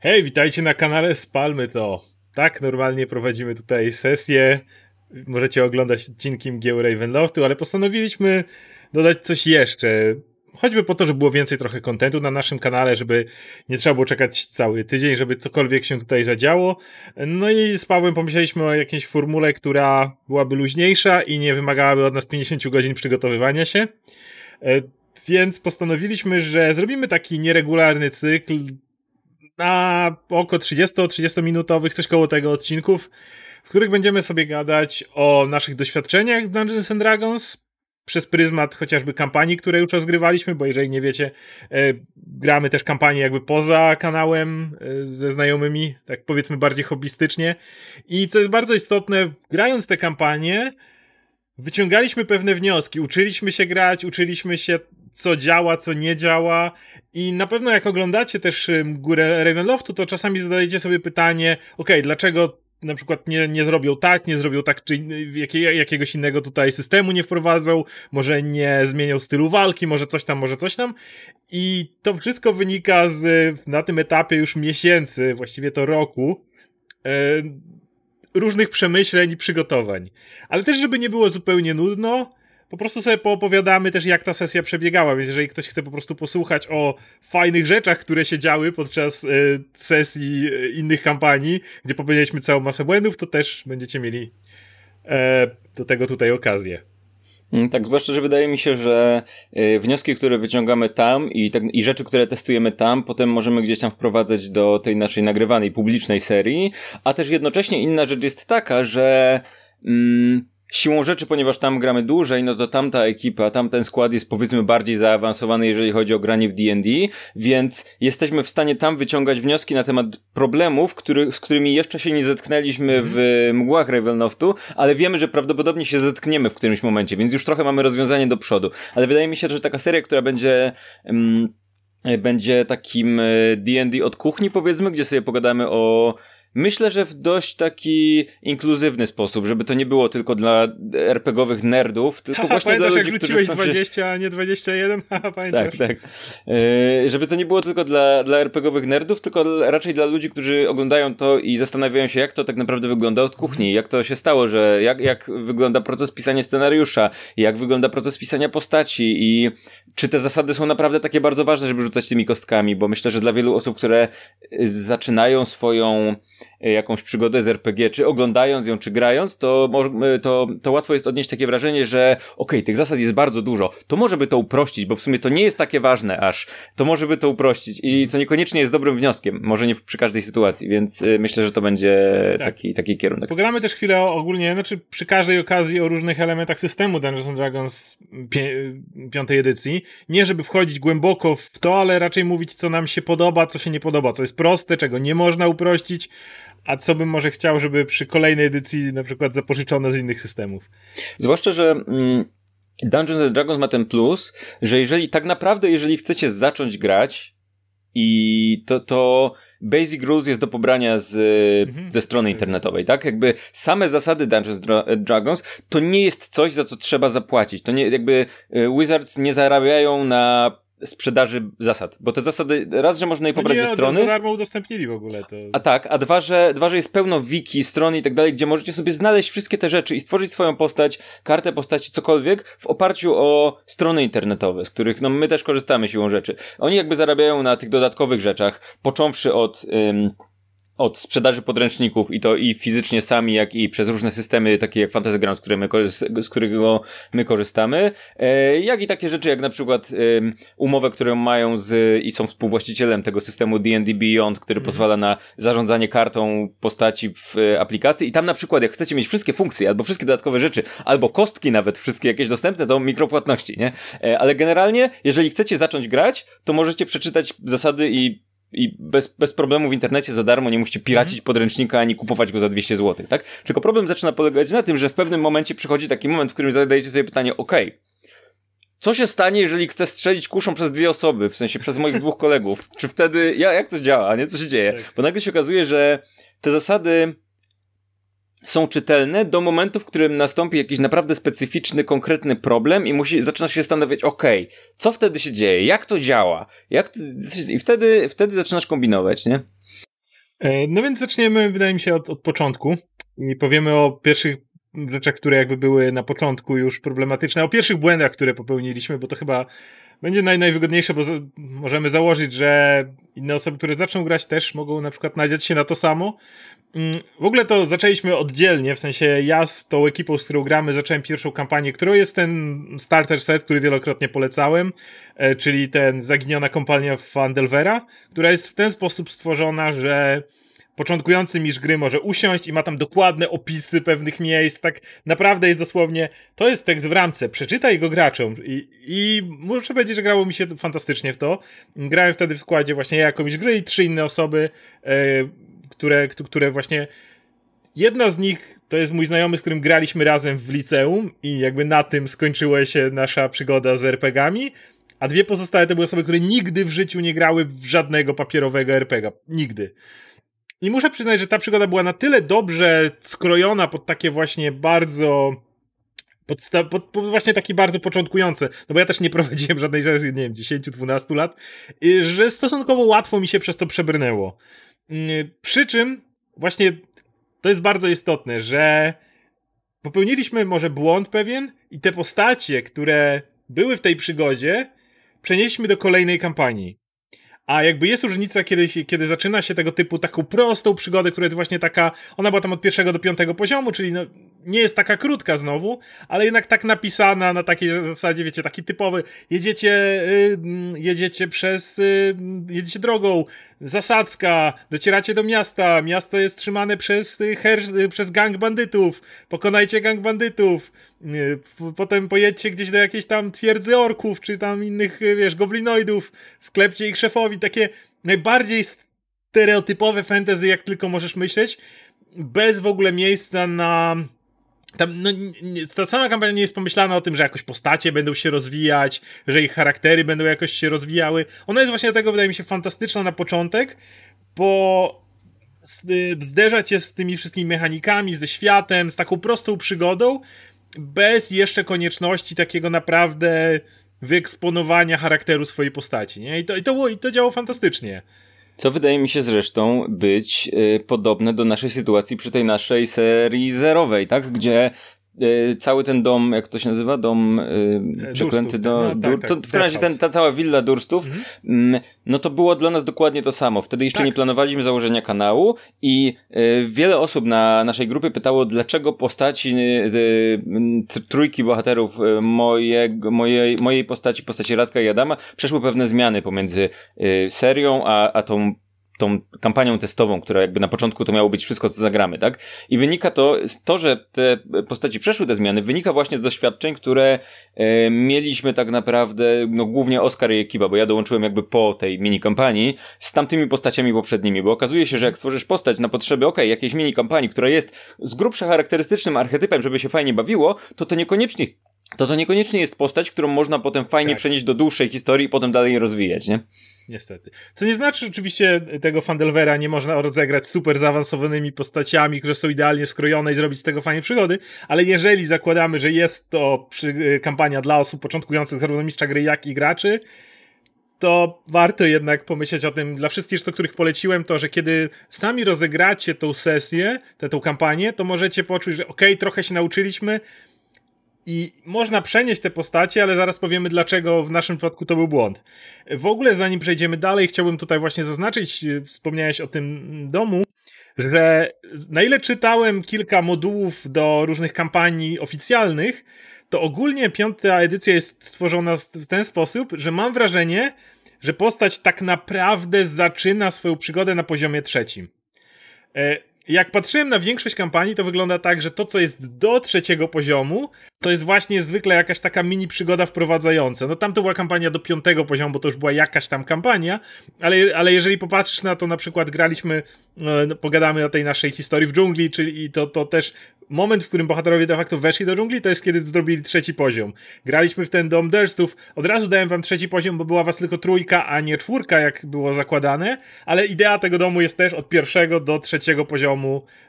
Hej, witajcie na kanale Spalmy to. Tak, normalnie prowadzimy tutaj sesję. Możecie oglądać odcinki mgieł Ravenloftu, ale postanowiliśmy dodać coś jeszcze. Choćby po to, żeby było więcej trochę kontentu na naszym kanale, żeby nie trzeba było czekać cały tydzień, żeby cokolwiek się tutaj zadziało. No i z Pawłem pomyśleliśmy o jakiejś formule, która byłaby luźniejsza i nie wymagałaby od nas 50 godzin przygotowywania się. E, więc postanowiliśmy, że zrobimy taki nieregularny cykl na około 30-30 minutowych, coś koło tego odcinków, w których będziemy sobie gadać o naszych doświadczeniach z Dungeons and Dragons przez pryzmat chociażby kampanii, które już rozgrywaliśmy, bo jeżeli nie wiecie, e, gramy też kampanię jakby poza kanałem e, ze znajomymi, tak powiedzmy bardziej hobbystycznie. I co jest bardzo istotne, grając te kampanie, wyciągaliśmy pewne wnioski, uczyliśmy się grać, uczyliśmy się co działa, co nie działa i na pewno jak oglądacie też górę Ravenloftu, to czasami zadajecie sobie pytanie, ok, dlaczego na przykład nie, nie zrobią tak, nie zrobią tak, czy jakie, jakiegoś innego tutaj systemu nie wprowadzą, może nie zmienią stylu walki, może coś tam, może coś tam. I to wszystko wynika z na tym etapie już miesięcy, właściwie to roku, e, różnych przemyśleń i przygotowań. Ale też, żeby nie było zupełnie nudno, po prostu sobie poopowiadamy też, jak ta sesja przebiegała, więc jeżeli ktoś chce po prostu posłuchać o fajnych rzeczach, które się działy podczas y, sesji y, innych kampanii, gdzie popełniliśmy całą masę błędów, to też będziecie mieli e, do tego tutaj okazję. Mm, tak, zwłaszcza, że wydaje mi się, że y, wnioski, które wyciągamy tam i, tak, i rzeczy, które testujemy tam, potem możemy gdzieś tam wprowadzać do tej naszej nagrywanej, publicznej serii, a też jednocześnie inna rzecz jest taka, że mm, Siłą rzeczy, ponieważ tam gramy dłużej, no to tamta ekipa, tamten skład jest powiedzmy bardziej zaawansowany, jeżeli chodzi o granie w D&D, więc jesteśmy w stanie tam wyciągać wnioski na temat problemów, który, z którymi jeszcze się nie zetknęliśmy mm. w mgłach Ravenloftu, ale wiemy, że prawdopodobnie się zetkniemy w którymś momencie, więc już trochę mamy rozwiązanie do przodu. Ale wydaje mi się, że taka seria, która będzie... Um, będzie takim D&D od kuchni powiedzmy, gdzie sobie pogadamy o Myślę, że w dość taki inkluzywny sposób, żeby to nie było tylko dla RPGowych nerdów, tylko ha, właśnie dla ludzi, jak rzuciłeś się... 20, a nie 21? Ha, pamiętasz? Tak, tak. Yy, żeby to nie było tylko dla, dla RPGowych nerdów, tylko raczej dla ludzi, którzy oglądają to i zastanawiają się, jak to tak naprawdę wygląda od kuchni, jak to się stało, że jak, jak wygląda proces pisania scenariusza, jak wygląda proces pisania postaci i czy te zasady są naprawdę takie bardzo ważne, żeby rzucać tymi kostkami, bo myślę, że dla wielu osób, które zaczynają swoją E, jakąś przygodę z RPG, czy oglądając ją, czy grając, to, e, to, to łatwo jest odnieść takie wrażenie, że okej, okay, tych zasad jest bardzo dużo, to może by to uprościć, bo w sumie to nie jest takie ważne aż, to może by to uprościć i co niekoniecznie jest dobrym wnioskiem, może nie przy każdej sytuacji, więc e, myślę, że to będzie tak. taki, taki kierunek. Pogadamy też chwilę o, ogólnie, znaczy przy każdej okazji o różnych elementach systemu Dungeons Dragons piątej edycji. Nie żeby wchodzić głęboko w to, ale raczej mówić co nam się podoba, co się nie podoba, co jest proste, czego nie można uprościć, a co bym może chciał, żeby przy kolejnej edycji na przykład zapożyczono z innych systemów. Zwłaszcza, że mm, Dungeons and Dragons ma ten plus, że jeżeli tak naprawdę, jeżeli chcecie zacząć grać i to, to Basic Rules jest do pobrania z, mhm, ze strony internetowej, tak? Jakby same zasady Dungeons Dragons to nie jest coś, za co trzeba zapłacić. To nie, jakby y, Wizards nie zarabiają na sprzedaży zasad, bo te zasady, raz, że można je pobrać no nie, ze strony. za darmo udostępnili w ogóle to. A tak, a dwa, że, dwa, że jest pełno wiki, strony i tak dalej, gdzie możecie sobie znaleźć wszystkie te rzeczy i stworzyć swoją postać, kartę postaci, cokolwiek w oparciu o strony internetowe, z których no my też korzystamy siłą rzeczy. Oni jakby zarabiają na tych dodatkowych rzeczach, począwszy od ym, od sprzedaży podręczników i to i fizycznie sami, jak i przez różne systemy, takie jak Fantasy Grounds, które my, z którego my korzystamy, e, jak i takie rzeczy jak na przykład umowę, którą mają z i są współwłaścicielem tego systemu D&D Beyond, który mm. pozwala na zarządzanie kartą postaci w e, aplikacji i tam na przykład jak chcecie mieć wszystkie funkcje, albo wszystkie dodatkowe rzeczy, albo kostki nawet, wszystkie jakieś dostępne, to mikropłatności, nie? E, ale generalnie, jeżeli chcecie zacząć grać, to możecie przeczytać zasady i i bez, bez problemu w internecie za darmo nie musicie piracić mm. podręcznika ani kupować go za 200 zł, tak? Tylko problem zaczyna polegać na tym, że w pewnym momencie przychodzi taki moment, w którym zadajecie sobie pytanie, ok, co się stanie, jeżeli chcę strzelić kuszą przez dwie osoby, w sensie przez moich dwóch kolegów? Czy wtedy, ja, jak to działa, nie? Co się dzieje? Tak. Bo nagle się okazuje, że te zasady są czytelne do momentu, w którym nastąpi jakiś naprawdę specyficzny, konkretny problem i musi, się zastanawiać, ok, co wtedy się dzieje, jak to działa, jak, i wtedy, wtedy zaczynasz kombinować, nie? E, no więc zaczniemy, wydaje mi się, od, od początku i powiemy o pierwszych rzeczach, które jakby były na początku już problematyczne, o pierwszych błędach, które popełniliśmy, bo to chyba będzie naj, najwygodniejsze, bo możemy założyć, że inne osoby, które zaczną grać też mogą na przykład nadziać się na to samo. Mm, w ogóle to zaczęliśmy oddzielnie, w sensie ja z tą ekipą, z którą gramy, zacząłem pierwszą kampanię, którą jest ten starter set, który wielokrotnie polecałem, e, czyli ten Zaginiona Kompania Fandelvera, która jest w ten sposób stworzona, że początkujący mistrz gry może usiąść i ma tam dokładne opisy pewnych miejsc, tak naprawdę jest dosłownie, to jest tekst w ramce, przeczytaj go graczom i, i muszę powiedzieć, że grało mi się fantastycznie w to. Grałem wtedy w składzie właśnie ja jako mistrz gry i trzy inne osoby, e, które, które właśnie jedna z nich to jest mój znajomy, z którym graliśmy razem w liceum i jakby na tym skończyła się nasza przygoda z RPGami, a dwie pozostałe to były osoby, które nigdy w życiu nie grały w żadnego papierowego RPG. Nigdy. I muszę przyznać, że ta przygoda była na tyle dobrze skrojona pod takie właśnie bardzo. Podsta- pod, pod właśnie takie bardzo początkujące, no bo ja też nie prowadziłem żadnej sesji, nie wiem, 10-12 lat, że stosunkowo łatwo mi się przez to przebrnęło. Mm, przy czym właśnie to jest bardzo istotne, że popełniliśmy może błąd pewien i te postacie, które były w tej przygodzie, przenieśliśmy do kolejnej kampanii. A jakby jest różnica, kiedy, się, kiedy zaczyna się tego typu taką prostą przygodę, która jest właśnie taka, ona była tam od pierwszego do piątego poziomu, czyli no, nie jest taka krótka znowu, ale jednak tak napisana na takiej zasadzie, wiecie, taki typowy, jedziecie, y, jedziecie przez, y, jedziecie drogą, zasadzka, docieracie do miasta, miasto jest trzymane przez, y, her, przez gang bandytów, pokonajcie gang bandytów, potem pojedźcie gdzieś do jakiejś tam twierdzy orków, czy tam innych, wiesz, goblinoidów, wklepcie ich szefowi, takie najbardziej stereotypowe fantasy, jak tylko możesz myśleć, bez w ogóle miejsca na tam, no, ta sama kampania nie jest pomyślana o tym, że jakoś postacie będą się rozwijać, że ich charaktery będą jakoś się rozwijały. Ona jest właśnie dlatego, wydaje mi się, fantastyczna na początek, bo zderza cię z tymi wszystkimi mechanikami, ze światem, z taką prostą przygodą, bez jeszcze konieczności takiego naprawdę wyeksponowania charakteru swojej postaci, nie? I to, i to, i to działało fantastycznie. Co wydaje mi się zresztą być y, podobne do naszej sytuacji przy tej naszej serii zerowej, tak? Gdzie cały ten dom, jak to się nazywa? Dom y, przeklęty do. No, dur, tak, tak, to w razie ten, ta cała willa Durstów, mhm. Mm, no to było dla nas dokładnie to samo. Wtedy jeszcze tak. nie planowaliśmy założenia kanału i y, wiele osób na naszej grupie pytało, dlaczego postaci y, y, trójki bohaterów y, moje, mojej, mojej postaci, postaci Radka i Adama, przeszły pewne zmiany pomiędzy y, serią a, a tą tą kampanią testową, która jakby na początku to miało być wszystko, co zagramy, tak? I wynika to, to, że te postaci przeszły te zmiany, wynika właśnie z doświadczeń, które e, mieliśmy tak naprawdę, no głównie Oscar i ekipa, bo ja dołączyłem jakby po tej mini kampanii z tamtymi postaciami poprzednimi, bo okazuje się, że jak stworzysz postać na potrzeby, okej, okay, jakiejś mini kampanii, która jest z grubsza charakterystycznym archetypem, żeby się fajnie bawiło, to to niekoniecznie to to niekoniecznie jest postać, którą można potem fajnie tak. przenieść do dłuższej historii i potem dalej rozwijać, nie? Niestety. Co nie znaczy, że oczywiście tego Fandelwera nie można rozegrać super zaawansowanymi postaciami, które są idealnie skrojone i zrobić z tego fajnie przygody, ale jeżeli zakładamy, że jest to y, kampania dla osób początkujących zarówno mistrza gry, jak i graczy, to warto jednak pomyśleć o tym, dla wszystkich, do których poleciłem, to, że kiedy sami rozegracie tą sesję, tę, tą kampanię, to możecie poczuć, że okej, okay, trochę się nauczyliśmy, i można przenieść te postacie, ale zaraz powiemy, dlaczego w naszym przypadku to był błąd. W ogóle, zanim przejdziemy dalej, chciałbym tutaj właśnie zaznaczyć, y, wspomniałeś o tym domu, że na ile czytałem kilka modułów do różnych kampanii oficjalnych, to ogólnie piąta edycja jest stworzona w ten sposób, że mam wrażenie, że postać tak naprawdę zaczyna swoją przygodę na poziomie trzecim. Jak patrzyłem na większość kampanii, to wygląda tak, że to, co jest do trzeciego poziomu, to jest właśnie zwykle jakaś taka mini przygoda wprowadzająca. No tam to była kampania do piątego poziomu, bo to już była jakaś tam kampania, ale, ale jeżeli popatrzysz na to, na przykład graliśmy, no, pogadamy o tej naszej historii w dżungli, czyli to, to też moment, w którym bohaterowie de facto weszli do dżungli, to jest kiedy zrobili trzeci poziom. Graliśmy w ten dom Durstów, od razu dałem wam trzeci poziom, bo była was tylko trójka, a nie czwórka, jak było zakładane, ale idea tego domu jest też od pierwszego do trzeciego poziomu,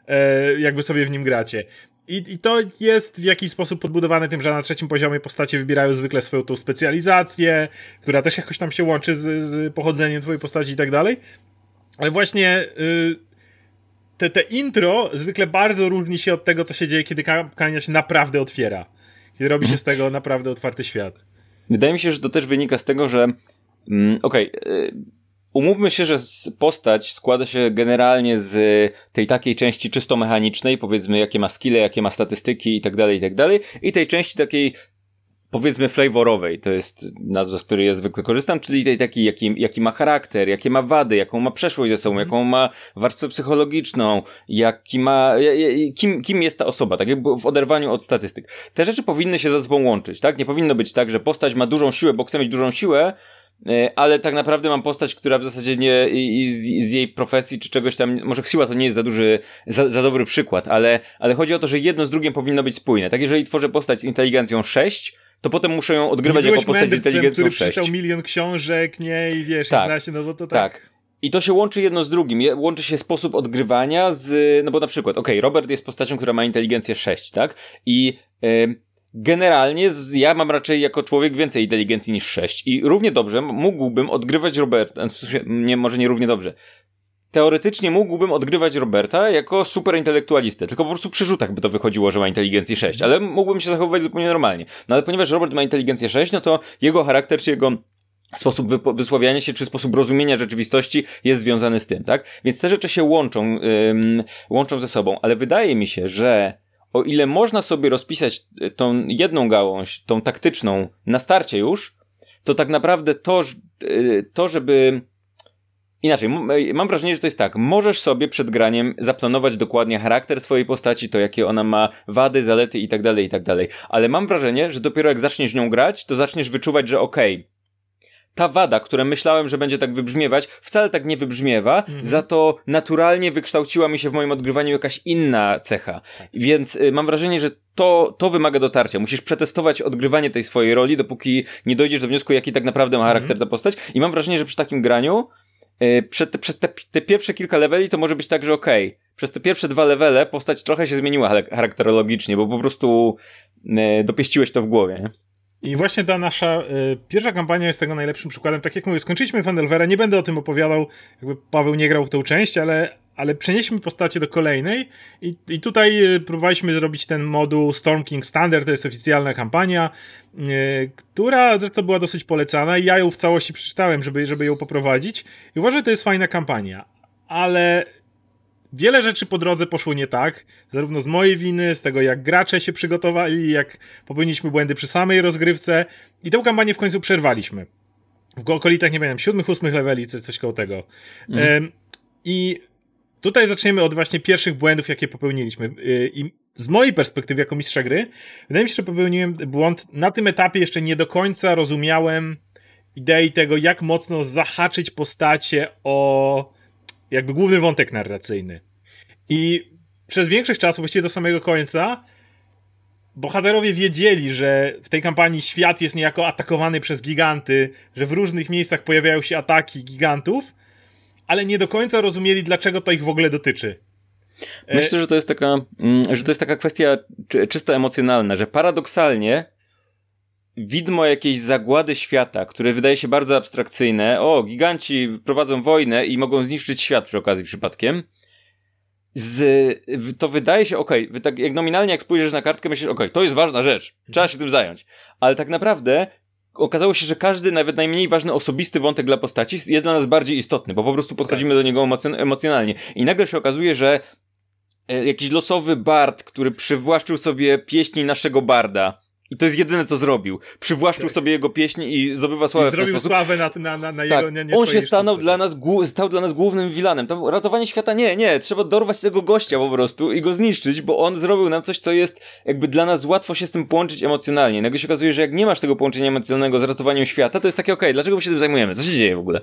e, jakby sobie w nim gracie. I, I to jest w jakiś sposób podbudowane tym, że na trzecim poziomie postacie wybierają zwykle swoją tą specjalizację, która też jakoś tam się łączy z, z pochodzeniem twojej postaci i tak dalej. Ale właśnie... Yy, te, te intro zwykle bardzo różni się od tego, co się dzieje, kiedy kampania się naprawdę otwiera. Kiedy robi się z tego naprawdę otwarty świat. Wydaje mi się, że to też wynika z tego, że mm, okej, okay, Umówmy się, że postać składa się generalnie z tej takiej części czysto mechanicznej, powiedzmy jakie ma skille, jakie ma statystyki i tak dalej, i tak dalej, i tej części takiej powiedzmy flavorowej, to jest nazwa, z której ja zwykle korzystam, czyli tej takiej, jaki, jaki ma charakter, jakie ma wady, jaką ma przeszłość ze sobą, mm. jaką ma warstwę psychologiczną, jaki ma, kim, kim jest ta osoba, tak jakby w oderwaniu od statystyk. Te rzeczy powinny się ze sobą łączyć, tak? Nie powinno być tak, że postać ma dużą siłę, bo chce mieć dużą siłę, ale tak naprawdę mam postać, która w zasadzie nie i, z, z, jej profesji czy czegoś tam, może siła to nie jest za duży, za, za, dobry przykład, ale, ale chodzi o to, że jedno z drugim powinno być spójne. Tak, jeżeli tworzę postać z inteligencją 6, to potem muszę ją odgrywać jako postać z inteligencją który 6. który przeczytał milion książek, nie, i wiesz, tak. zna się, no bo to tak. tak. I to się łączy jedno z drugim. Łączy się sposób odgrywania z, no bo na przykład, okej, okay, Robert jest postacią, która ma inteligencję 6, tak? I yy, Generalnie ja mam raczej jako człowiek więcej inteligencji niż 6 i równie dobrze mógłbym odgrywać Roberta, nie, może nie równie dobrze. Teoretycznie mógłbym odgrywać Roberta jako super intelektualistę, tylko po prostu przy rzutach by to wychodziło, że ma inteligencję 6, ale mógłbym się zachowywać zupełnie normalnie. No ale ponieważ Robert ma inteligencję 6, no to jego charakter czy jego sposób wysławiania się, czy sposób rozumienia rzeczywistości jest związany z tym, tak? Więc te rzeczy się łączą, ym, łączą ze sobą, ale wydaje mi się, że o ile można sobie rozpisać e, tą jedną gałąź, tą taktyczną, na starcie już, to tak naprawdę to, e, to żeby. Inaczej, e, mam wrażenie, że to jest tak. Możesz sobie przed graniem zaplanować dokładnie charakter swojej postaci, to jakie ona ma wady, zalety i tak dalej, i tak. Ale mam wrażenie, że dopiero jak zaczniesz nią grać, to zaczniesz wyczuwać, że okej, okay, ta wada, która myślałem, że będzie tak wybrzmiewać, wcale tak nie wybrzmiewa, mhm. za to naturalnie wykształciła mi się w moim odgrywaniu jakaś inna cecha. Tak. Więc y, mam wrażenie, że to, to wymaga dotarcia. Musisz przetestować odgrywanie tej swojej roli, dopóki nie dojdziesz do wniosku, jaki tak naprawdę ma charakter mhm. ta postać. I mam wrażenie, że przy takim graniu, y, przed, przez te, te, pierwsze kilka leveli to może być tak, że okej, okay, przez te pierwsze dwa levele postać trochę się zmieniła charakterologicznie, bo po prostu y, dopieściłeś to w głowie. Nie? I właśnie ta nasza y, pierwsza kampania jest tego najlepszym przykładem. Tak jak mówię, skończyliśmy Fandelwera, nie będę o tym opowiadał, jakby Paweł nie grał w tą część, ale, ale przenieśmy postacie do kolejnej i, i tutaj y, próbowaliśmy zrobić ten moduł Storm King Standard, to jest oficjalna kampania, y, która zresztą była dosyć polecana i ja ją w całości przeczytałem, żeby, żeby ją poprowadzić i uważam, że to jest fajna kampania, ale Wiele rzeczy po drodze poszło nie tak, zarówno z mojej winy, z tego jak gracze się przygotowali, jak popełniliśmy błędy przy samej rozgrywce i tę kampanię w końcu przerwaliśmy. W okolicach, nie wiem, siódmych, ósmych leveli, coś, coś koło tego. Mm. I tutaj zaczniemy od właśnie pierwszych błędów, jakie popełniliśmy. Y, I z mojej perspektywy, jako mistrza gry, wydaje mi się, że popełniłem błąd. Na tym etapie jeszcze nie do końca rozumiałem idei tego, jak mocno zahaczyć postacie o jakby główny wątek narracyjny. I przez większość czasu, właściwie do samego końca, bohaterowie wiedzieli, że w tej kampanii świat jest niejako atakowany przez giganty, że w różnych miejscach pojawiają się ataki gigantów, ale nie do końca rozumieli, dlaczego to ich w ogóle dotyczy. Myślę, że to jest taka, mm, że to jest taka kwestia czysto emocjonalna, że paradoksalnie widmo jakiejś zagłady świata, które wydaje się bardzo abstrakcyjne. O, giganci prowadzą wojnę i mogą zniszczyć świat przy okazji przypadkiem. Z, to wydaje się, okej, okay, tak jak nominalnie jak spojrzysz na kartkę, myślisz, okej, okay, to jest ważna rzecz, trzeba się tym zająć. Ale tak naprawdę okazało się, że każdy, nawet najmniej ważny osobisty wątek dla postaci jest dla nas bardziej istotny, bo po prostu podchodzimy do niego emocjonalnie. I nagle się okazuje, że e, jakiś losowy bard, który przywłaszczył sobie pieśni naszego barda, i to jest jedyne, co zrobił. Przywłaszczył tak. sobie jego pieśń i zdobywa sławę I zrobił sławę na, na, na, na tak. jego nie, nie On się stanął dla nas, stał dla nas głównym wilanem. To ratowanie świata nie, nie. Trzeba dorwać tego gościa po prostu i go zniszczyć, bo on zrobił nam coś, co jest jakby dla nas łatwo się z tym połączyć emocjonalnie. Nagle się okazuje, że jak nie masz tego połączenia emocjonalnego z ratowaniem świata, to jest takie okej, okay, dlaczego my się tym zajmujemy? Co się dzieje w ogóle?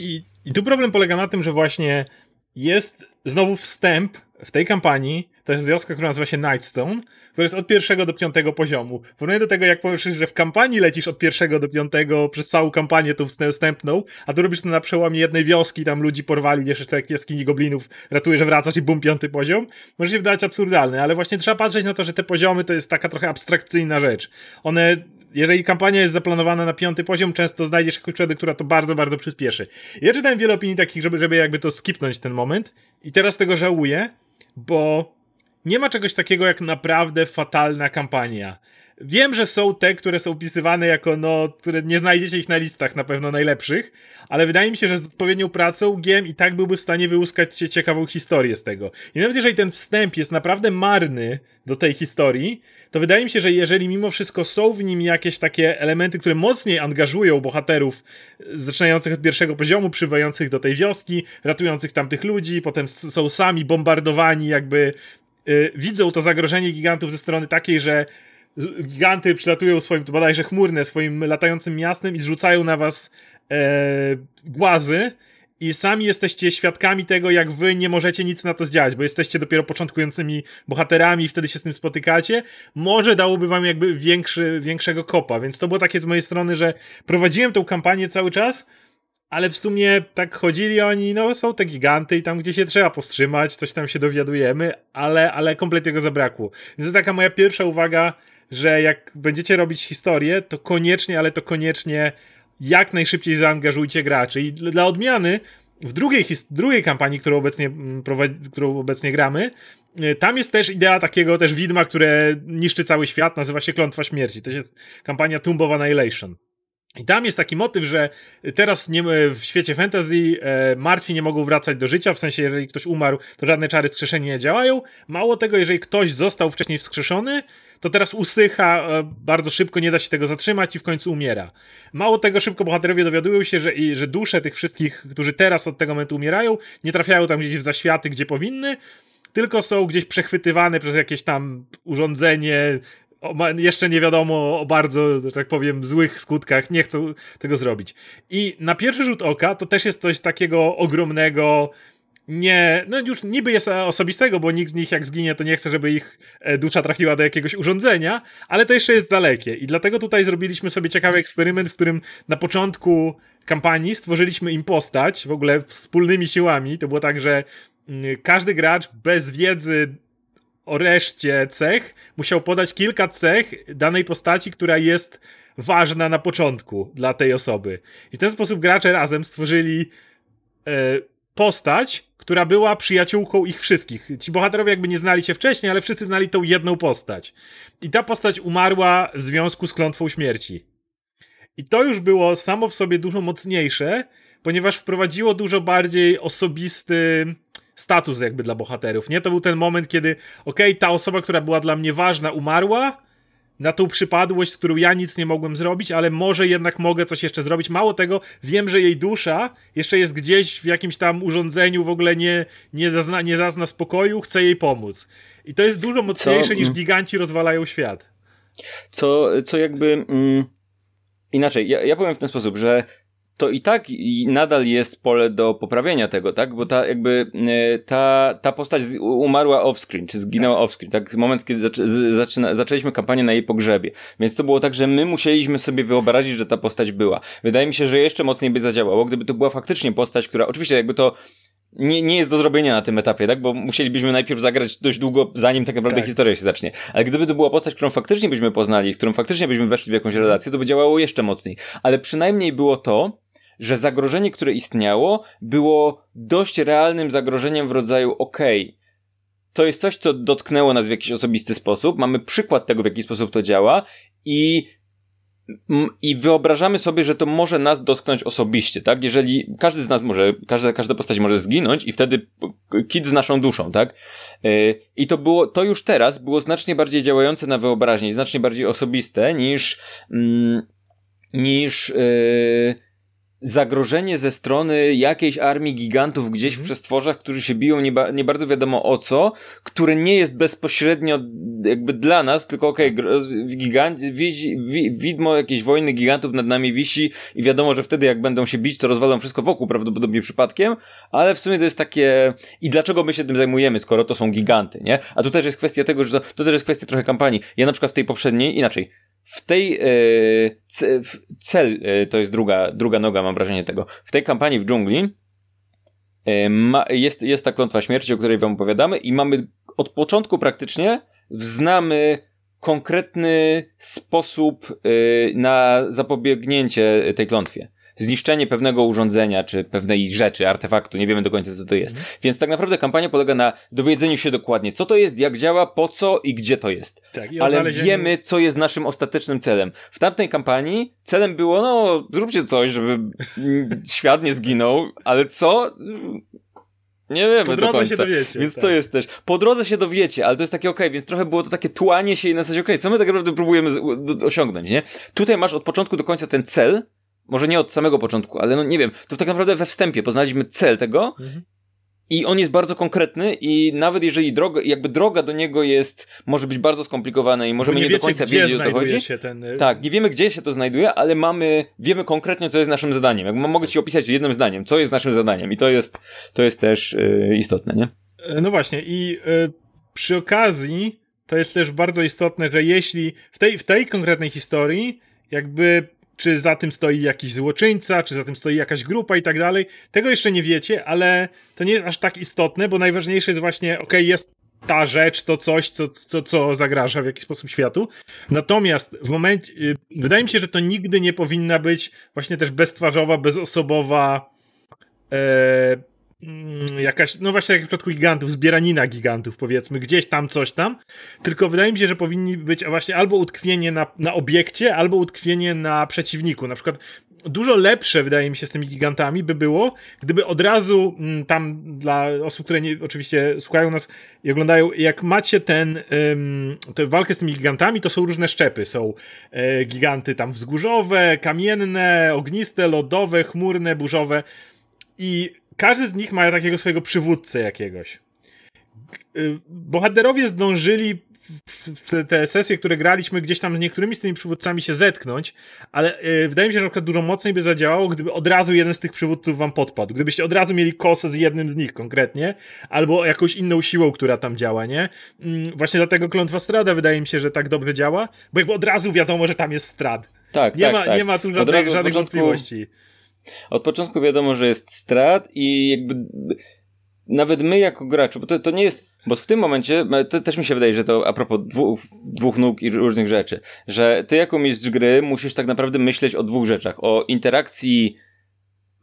I, I tu problem polega na tym, że właśnie jest znowu wstęp w tej kampanii, to jest wioska, która nazywa się Nightstone, która jest od pierwszego do piątego poziomu. W porównaniu do tego, jak powiesz, że w kampanii lecisz od pierwszego do piątego przez całą kampanię tu wstępną, a tu robisz to na przełomie jednej wioski, tam ludzi porwali, jeszcze tak jaskini goblinów, ratujesz, wracasz i bum, piąty poziom, może się wydawać absurdalny, ale właśnie trzeba patrzeć na to, że te poziomy to jest taka trochę abstrakcyjna rzecz. One jeżeli kampania jest zaplanowana na piąty poziom, często znajdziesz jakąś przodę, która to bardzo, bardzo przyspieszy. Ja czytałem wiele opinii takich, żeby, żeby jakby to skipnąć ten moment i teraz tego żałuję, bo nie ma czegoś takiego jak naprawdę fatalna kampania. Wiem, że są te, które są opisywane jako, no, które nie znajdziecie ich na listach na pewno najlepszych, ale wydaje mi się, że z odpowiednią pracą GM i tak byłby w stanie wyłuskać ciekawą historię z tego. I nawet jeżeli ten wstęp jest naprawdę marny do tej historii, to wydaje mi się, że jeżeli mimo wszystko są w nim jakieś takie elementy, które mocniej angażują bohaterów zaczynających od pierwszego poziomu, przybywających do tej wioski, ratujących tamtych ludzi, potem są sami bombardowani, jakby widzą to zagrożenie gigantów ze strony takiej, że giganty przylatują swoim, to bodajże chmurne, swoim latającym miastem i zrzucają na was e, głazy. I sami jesteście świadkami tego, jak wy nie możecie nic na to zdziałać, bo jesteście dopiero początkującymi bohaterami i wtedy się z tym spotykacie, może dałoby wam jakby większy, większego kopa, więc to było takie z mojej strony, że prowadziłem tą kampanię cały czas, ale w sumie tak chodzili oni, no są te giganty i tam gdzie się trzeba powstrzymać, coś tam się dowiadujemy, ale, ale kompletnie go zabrakło. Więc to jest taka moja pierwsza uwaga, że jak będziecie robić historię, to koniecznie, ale to koniecznie jak najszybciej zaangażujcie graczy. I dla odmiany, w drugiej, drugiej kampanii, którą obecnie, mm, którą obecnie gramy, y, tam jest też idea takiego też widma, które niszczy cały świat, nazywa się Klątwa Śmierci. To jest kampania Tomb of Annihilation. I tam jest taki motyw, że teraz nie, w świecie fantasy e, martwi nie mogą wracać do życia, w sensie jeżeli ktoś umarł, to żadne czary wskrzeszenia nie działają. Mało tego, jeżeli ktoś został wcześniej wskrzeszony, to teraz usycha e, bardzo szybko, nie da się tego zatrzymać i w końcu umiera. Mało tego, szybko bohaterowie dowiadują się, że, i, że dusze tych wszystkich, którzy teraz od tego momentu umierają, nie trafiają tam gdzieś w zaświaty, gdzie powinny, tylko są gdzieś przechwytywane przez jakieś tam urządzenie, jeszcze nie wiadomo o bardzo, że tak powiem, złych skutkach, nie chcą tego zrobić. I na pierwszy rzut oka to też jest coś takiego ogromnego, nie, no już niby jest osobistego, bo nikt z nich jak zginie, to nie chce, żeby ich e, dusza trafiła do jakiegoś urządzenia, ale to jeszcze jest dalekie. I dlatego tutaj zrobiliśmy sobie ciekawy eksperyment, w którym na początku kampanii stworzyliśmy im postać, w ogóle wspólnymi siłami. To było tak, że mm, każdy gracz bez wiedzy o reszcie cech musiał podać kilka cech danej postaci, która jest ważna na początku dla tej osoby. I w ten sposób gracze razem stworzyli e, postać, która była przyjaciółką ich wszystkich. Ci bohaterowie jakby nie znali się wcześniej, ale wszyscy znali tą jedną postać. I ta postać umarła w związku z klątwą śmierci. I to już było samo w sobie dużo mocniejsze, ponieważ wprowadziło dużo bardziej osobisty status jakby dla bohaterów, nie? To był ten moment, kiedy okej, okay, ta osoba, która była dla mnie ważna, umarła, na tą przypadłość, z którą ja nic nie mogłem zrobić, ale może jednak mogę coś jeszcze zrobić. Mało tego, wiem, że jej dusza jeszcze jest gdzieś w jakimś tam urządzeniu, w ogóle nie, nie, zazna, nie zazna spokoju, chcę jej pomóc. I to jest dużo mocniejsze co? niż giganci rozwalają świat. Co, co jakby. Mm, inaczej, ja, ja powiem w ten sposób, że to i tak nadal jest pole do poprawienia tego, tak? Bo ta jakby e, ta, ta postać umarła offscreen, czy zginęła offscreen, tak? Moment, kiedy zaczyna, zaczęliśmy kampanię na jej pogrzebie. Więc to było tak, że my musieliśmy sobie wyobrazić, że ta postać była. Wydaje mi się, że jeszcze mocniej by zadziałało, gdyby to była faktycznie postać, która, oczywiście jakby to nie, nie jest do zrobienia na tym etapie, tak? Bo musielibyśmy najpierw zagrać dość długo, zanim tak naprawdę tak. historia się zacznie. Ale gdyby to była postać, którą faktycznie byśmy poznali, z którą faktycznie byśmy weszli w jakąś relację, to by działało jeszcze mocniej. Ale przynajmniej było to, że zagrożenie, które istniało, było dość realnym zagrożeniem w rodzaju okay, to jest coś, co dotknęło nas w jakiś osobisty sposób, mamy przykład tego, w jaki sposób to działa i i wyobrażamy sobie, że to może nas dotknąć osobiście, tak? Jeżeli każdy z nas może, każda, każda postać może zginąć i wtedy kit z naszą duszą, tak? Yy, I to było, to już teraz było znacznie bardziej działające na wyobraźnię, znacznie bardziej osobiste niż, mm, niż, yy, zagrożenie ze strony jakiejś armii gigantów gdzieś w mhm. przestworzach, którzy się biją nie, ba nie, bardzo wiadomo o co, które nie jest bezpośrednio jakby dla nas, tylko okej, okay, gigant, wi wi widmo jakiejś wojny gigantów nad nami wisi i wiadomo, że wtedy jak będą się bić, to rozwalą wszystko wokół, prawdopodobnie przypadkiem, ale w sumie to jest takie i dlaczego my się tym zajmujemy, skoro to są giganty, nie? A tu też jest kwestia tego, że to, to też jest kwestia trochę kampanii. Ja na przykład w tej poprzedniej, inaczej, w tej e, cel, e, to jest druga, druga noga, mam wrażenie tego. W tej kampanii w dżungli e, ma, jest, jest ta klątwa śmierci, o której wam opowiadamy i mamy od początku praktycznie znamy konkretny sposób y, na zapobiegnięcie tej klątwie zniszczenie pewnego urządzenia, czy pewnej rzeczy, artefaktu, nie wiemy do końca co to jest. Mhm. Więc tak naprawdę kampania polega na dowiedzeniu się dokładnie, co to jest, jak działa, po co i gdzie to jest. Tak, Ale wiemy, co jest naszym ostatecznym celem. W tamtej kampanii celem było, no, zróbcie coś, żeby świat nie zginął, ale co? Nie wiemy po drodze do końca. się dowiecie. Więc tak. to jest też. Po drodze się dowiecie, ale to jest takie okej, okay, więc trochę było to takie tłanie się i na zasadzie okej, okay, co my tak naprawdę próbujemy osiągnąć, nie? Tutaj masz od początku do końca ten cel, może nie od samego początku, ale no nie wiem, to tak naprawdę we wstępie poznaliśmy cel tego mhm. i on jest bardzo konkretny i nawet jeżeli droga, jakby droga do niego jest, może być bardzo skomplikowana i możemy nie, nie do końca wiedzieć o co chodzi. Się ten... Y, tak, nie wiemy gdzie się to znajduje, ale mamy, wiemy konkretnie co jest naszym zadaniem. Jakby mogę ci opisać jednym zdaniem, co jest naszym zadaniem i to jest, to jest też yy, istotne, nie? E, no właśnie i yy, przy okazji to jest też bardzo istotne, że jeśli w tej, w tej konkretnej historii jakby czy za tym stoi jakiś złoczyńca, czy za tym stoi jakaś grupa i tak dalej. Tego jeszcze nie wiecie, ale to nie jest aż tak istotne, bo najważniejsze jest właśnie, ok, jest ta rzecz, to coś, co, co, co zagraża w jakiś sposób światu. Natomiast w momencie, y, wydaje mi się, że to nigdy nie powinna być właśnie też beztwarzowa, bezosobowa, e, jakaś, no właśnie jak w przypadku gigantów, zbieranina gigantów powiedzmy, gdzieś tam, coś tam, tylko wydaje mi się, że powinni być właśnie albo utkwienie na, na obiekcie, albo utkwienie na przeciwniku, na przykład dużo lepsze wydaje mi się z tymi gigantami by było, gdyby od razu mm, tam dla osób, które nie, oczywiście słuchają nas i oglądają, jak macie ten, ym, tę walkę z tymi gigantami, to są różne szczepy, są y, giganty tam wzgórzowe, kamienne, ogniste, lodowe, chmurne, burzowe. I każdy z nich ma takiego swojego przywódcę jakiegoś. Y, bohaterowie zdążyli w te sesje, które graliśmy, gdzieś tam z niektórymi z tymi przywódcami się zetknąć, ale yy, wydaje mi się, że na przykład dużo mocniej by zadziałało, gdyby od razu jeden z tych przywódców wam podpadł. Gdybyście od razu mieli kosę z jednym z nich konkretnie, albo jakąś inną siłą, która tam działa, nie? Yy, właśnie dlatego Klątwa Strada wydaje mi się, że tak dobrze działa, bo jakby od razu wiadomo, że tam jest Strad. Tak, nie tak, ma, tak. Nie ma tu żadnych, żadnych wątpliwości. Od początku wiadomo, że jest strat i jakby nawet my jako gracze, bo to, to nie jest, bo w tym momencie, to też mi się wydaje, że to a propos dwóch, dwóch nóg i różnych rzeczy, że ty jako mistrz gry musisz tak naprawdę myśleć o dwóch rzeczach, o interakcji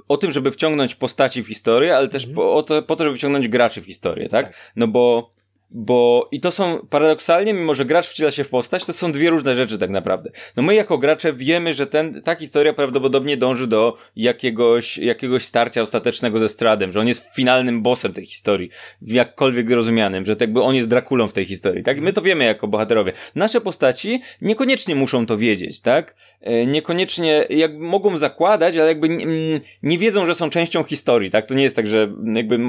o tym, żeby wciągnąć postaci w historię, ale też mhm. po, o to, po to, żeby wciągnąć graczy w historię, tak? tak? No bo bo i to są paradoksalnie, mimo że gracz wciela się w postać, to są dwie różne rzeczy tak naprawdę. No my jako gracze wiemy, że ten, ta historia prawdopodobnie dąży do jakiegoś, jakiegoś starcia ostatecznego ze Stradem, że on jest finalnym bossem tej historii, jakkolwiek rozumianym, że tak jakby on jest Drakulą w tej historii, tak? My to wiemy jako bohaterowie. Nasze postaci niekoniecznie muszą to wiedzieć, tak? E, niekoniecznie, jak mogą zakładać, ale jakby nie, mm, nie, wiedzą, że są częścią historii, tak? To nie jest tak, że jakby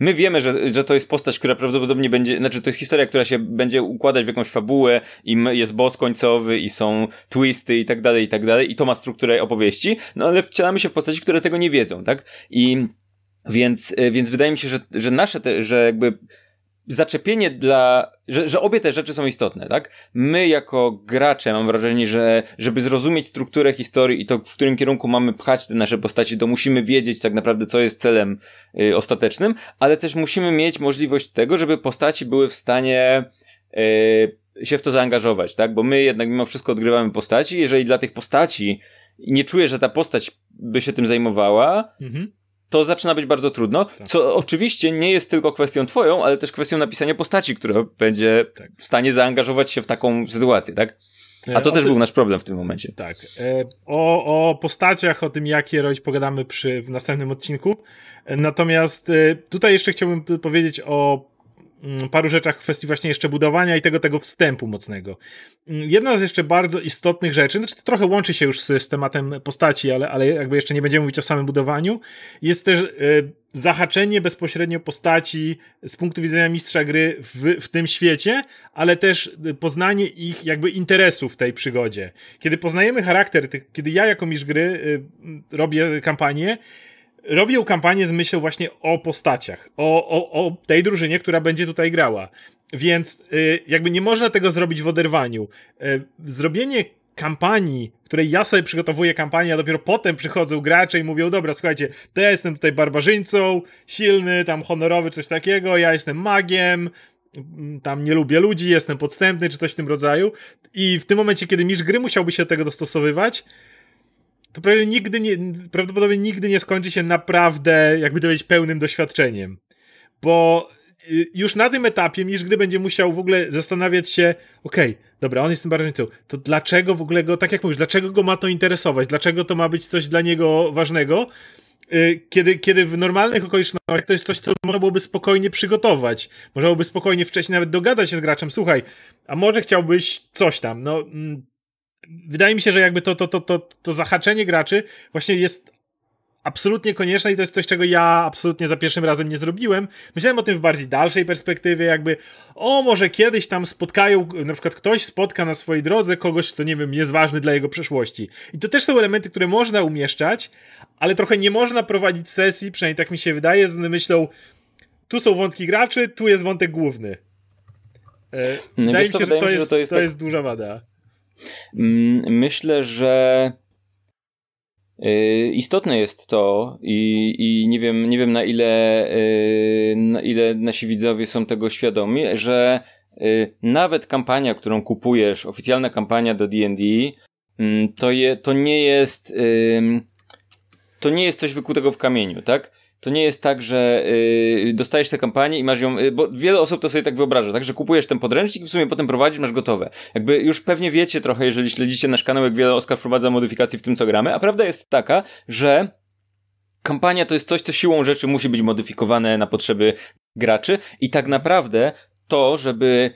my wiemy, że, że to jest postać, która prawdopodobnie będzie, znaczy to jest historia, która się będzie układać w jakąś fabułę i jest boss końcowy i są twisty i tak dalej, i tak dalej i to ma strukturę opowieści, no ale wcielamy się w postaci, które tego nie wiedzą, tak? I więc, e, więc wydaje mi się, że, że nasze, te, że jakby zaczepienie dla, że, że obie te rzeczy są istotne, tak? My jako gracze mam wrażenie, że żeby zrozumieć strukturę historii i to, w którym kierunku mamy pchać te nasze postaci, to musimy wiedzieć tak naprawdę, co jest celem y, ostatecznym, ale też musimy mieć możliwość tego, żeby postaci były w stanie y, się w to zaangażować, tak? Bo my jednak mimo wszystko odgrywamy postaci, jeżeli dla tych postaci nie czuję, że ta postać by się tym zajmowała, mhm to zaczyna być bardzo trudno, tak. co oczywiście nie jest tylko kwestią twoją, ale też kwestią napisania postaci, która będzie tak. w stanie zaangażować się w taką sytuację, tak? A to o też ty... był nasz problem w tym momencie. Tak. E, o, o postaciach, o tym, jak je robić, pogadamy przy, w następnym odcinku. E, natomiast e, tutaj jeszcze chciałbym powiedzieć o paru rzeczach w kwestii właśnie jeszcze budowania i tego, tego wstępu mocnego. Mm, jedna z jeszcze bardzo istotnych rzeczy, znaczy to trochę łączy się już z, z tematem postaci, ale, ale jakby jeszcze nie będziemy mówić o samym budowaniu, jest też y, zahaczenie bezpośrednio postaci z punktu widzenia mistrza gry w, w tym świecie, ale też poznanie ich jakby interesów w tej przygodzie. Kiedy poznajemy charakter, kiedy ja jako mistrz gry y, robię kampanię, robią kampanię z myślą właśnie o postaciach, o, o, o tej drużynie, która będzie tutaj grała. Więc y, jakby nie można tego zrobić w oderwaniu. Y, zrobienie kampanii, której ja sobie przygotowuję kampanię, a dopiero potem przychodzą gracze i mówią, dobra, słuchajcie, to ja jestem tutaj barbarzyńcą, silny, tam honorowy, coś takiego, ja jestem magiem, tam nie lubię ludzi, jestem podstępny, czy coś w tym rodzaju. I w tym momencie, kiedy mistrz gry musiałby się do tego dostosowywać, to prawie nigdy nie, prawdopodobnie nigdy nie skończy się naprawdę, jakby to powiedzieć, pełnym doświadczeniem. Bo y, już na tym etapie mistrz gry będzie musiał w ogóle zastanawiać się, okej, okay, dobra, on jest tym barbarzyńcą, to dlaczego w ogóle go, tak jak mówisz, dlaczego go ma to interesować, dlaczego to ma być coś dla niego ważnego, y, kiedy, kiedy w normalnych okolicznościach to jest coś, co można byłoby spokojnie przygotować. Można byłoby spokojnie wcześniej nawet dogadać się z graczem, słuchaj, a może chciałbyś coś tam, no... Mm, wydaje mi się, że jakby to, to, to, to, to zahaczenie graczy właśnie jest absolutnie konieczne i to jest coś, czego ja absolutnie za pierwszym razem nie zrobiłem. Myślałem o tym w bardziej dalszej perspektywie, jakby o, może kiedyś tam spotkają, na przykład ktoś spotka na swojej drodze kogoś, kto, nie wiem, jest ważny dla jego przeszłości. I to też są elementy, które można umieszczać, ale trochę nie można prowadzić sesji, przynajmniej tak mi się wydaje, z myślą tu są wątki graczy, tu jest wątek główny. E, wydaje mi się, że to, jest, to, jest, to tak... jest duża wada. Mm, myślę, że y, istotne jest to i, i nie, wiem, nie wiem na ile, y, na ile nasi widzowie są tego świadomi, że y, nawet kampania, którą kupujesz, oficjalna kampania do D&D, mm, to, je, to nie jest to nie jest coś wykutego w kamieniu, tak? To nie jest tak, że yy, dostajesz tę kampanię i masz ją, yy, bo wiele osób to sobie tak wyobraża, tak, że kupujesz ten podręcznik i w sumie potem prowadzisz, masz gotowe. Jakby już pewnie wiecie trochę, jeżeli śledzicie nasz kanał, jak wiele Oskar wprowadza modyfikacji w tym, co gramy, a prawda jest taka, że kampania to jest coś, co siłą rzeczy musi być modyfikowane na potrzeby graczy i tak naprawdę to, żeby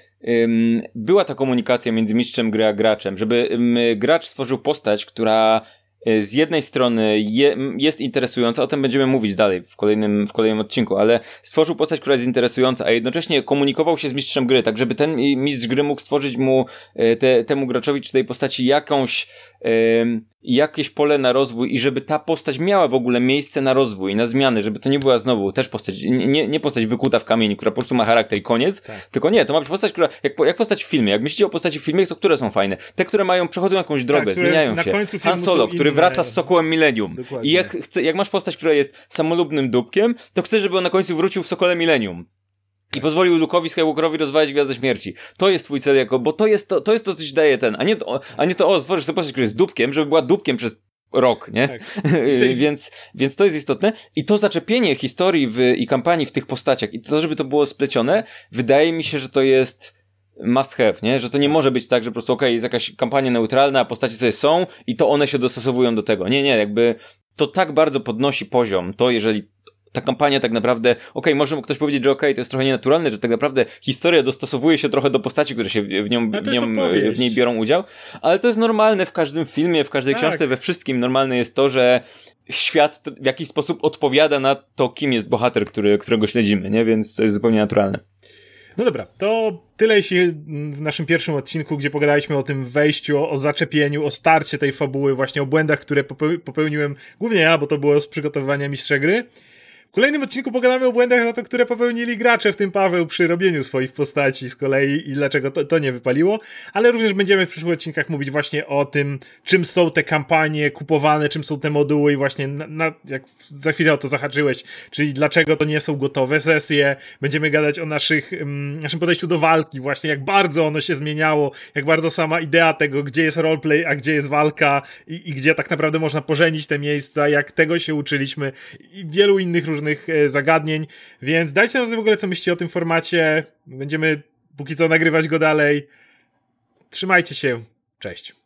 była ta komunikacja między mistrzem gry a graczem, żeby gracz stworzył postać, która z jednej strony je, jest interesująca, o tym będziemy mówić dalej w kolejnym, w kolejnym odcinku, ale stworzył postać, która jest interesująca, a jednocześnie komunikował się z mistrzem gry, tak żeby ten mistrz gry mógł stworzyć mu, y, te, temu graczowi czy tej postaci jakąś jakieś pole na rozwój i żeby ta postać miała w ogóle miejsce na rozwój, na zmiany, żeby to nie była znowu też postać, nie, nie postać wykuta w kamieniu, która po prostu ma charakter i koniec, tak. tylko nie, to ma być postać, która, jak, jak postać w filmie, jak myślicie o postaci w filmie, to które są fajne? Te, które mają, przechodzą jakąś tak, drogę, tak, zmieniają się. Han Solo, który inne. wraca z Sokołem Millennium. Dokładnie. I jak, chce, jak masz postać, która jest samolubnym dupkiem, to chcesz, żeby on na końcu wrócił w Sokole Millennium. I pozwolił Luke'owi Skywalkerowi rozwalić Gwiazdę Śmierci. To jest twój cel jako, bo to jest to, to jest to, co ci daje ten, a nie to, a nie to o, stworzysz sobie postać, która jest dupkiem, żeby była dupkiem przez rok, nie? Tak. więc, więc to jest istotne. I to zaczepienie historii w, i kampanii w tych postaciach i to, żeby to było splecione, wydaje mi się, że to jest must have, nie? Że to nie może być tak, że po prostu okej, okay, jest jakaś kampania neutralna, a postacie sobie są i to one się dostosowują do tego. Nie, nie, jakby to tak bardzo podnosi poziom, to jeżeli ta kampania tak naprawdę, okej, okay, może ktoś powiedzieć, że okej, okay, to jest trochę nienaturalne, że tak naprawdę historia dostosowuje się trochę do postaci, które się w, nią, w, nią, w niej biorą udział, ale to jest normalne w każdym filmie, w każdej tak. książce, we wszystkim normalne jest to, że świat w jakiś sposób odpowiada na to, kim jest bohater, który, którego śledzimy, nie? Więc to jest zupełnie naturalne. No dobra, to tyle jeśli w naszym pierwszym odcinku, gdzie pogadaliśmy o tym wejściu, o, o zaczepieniu, o starcie tej fabuły, właśnie o błędach, które popełniłem głównie ja, bo to było z przygotowywania mistrza gry. W kolejnym odcinku pogadamy o błędach, za to, które popełnili gracze, w tym Paweł, przy robieniu swoich postaci z kolei i dlaczego to, to nie wypaliło, ale również będziemy w przyszłych odcinkach mówić właśnie o tym, czym są te kampanie kupowane, czym są te moduły i właśnie na, na, jak za chwilę o to zahaczyłeś, czyli dlaczego to nie są gotowe sesje. Będziemy gadać o naszych, um, naszym podejściu do walki, właśnie jak bardzo ono się zmieniało, jak bardzo sama idea tego, gdzie jest roleplay, a gdzie jest walka i, i gdzie tak naprawdę można pożenić te miejsca, jak tego się uczyliśmy i wielu innych różnych różnych e, zagadnień, więc dajcie nam w ogóle co myślicie o tym formacie. Będziemy póki co nagrywać go dalej. Trzymajcie się. Cześć.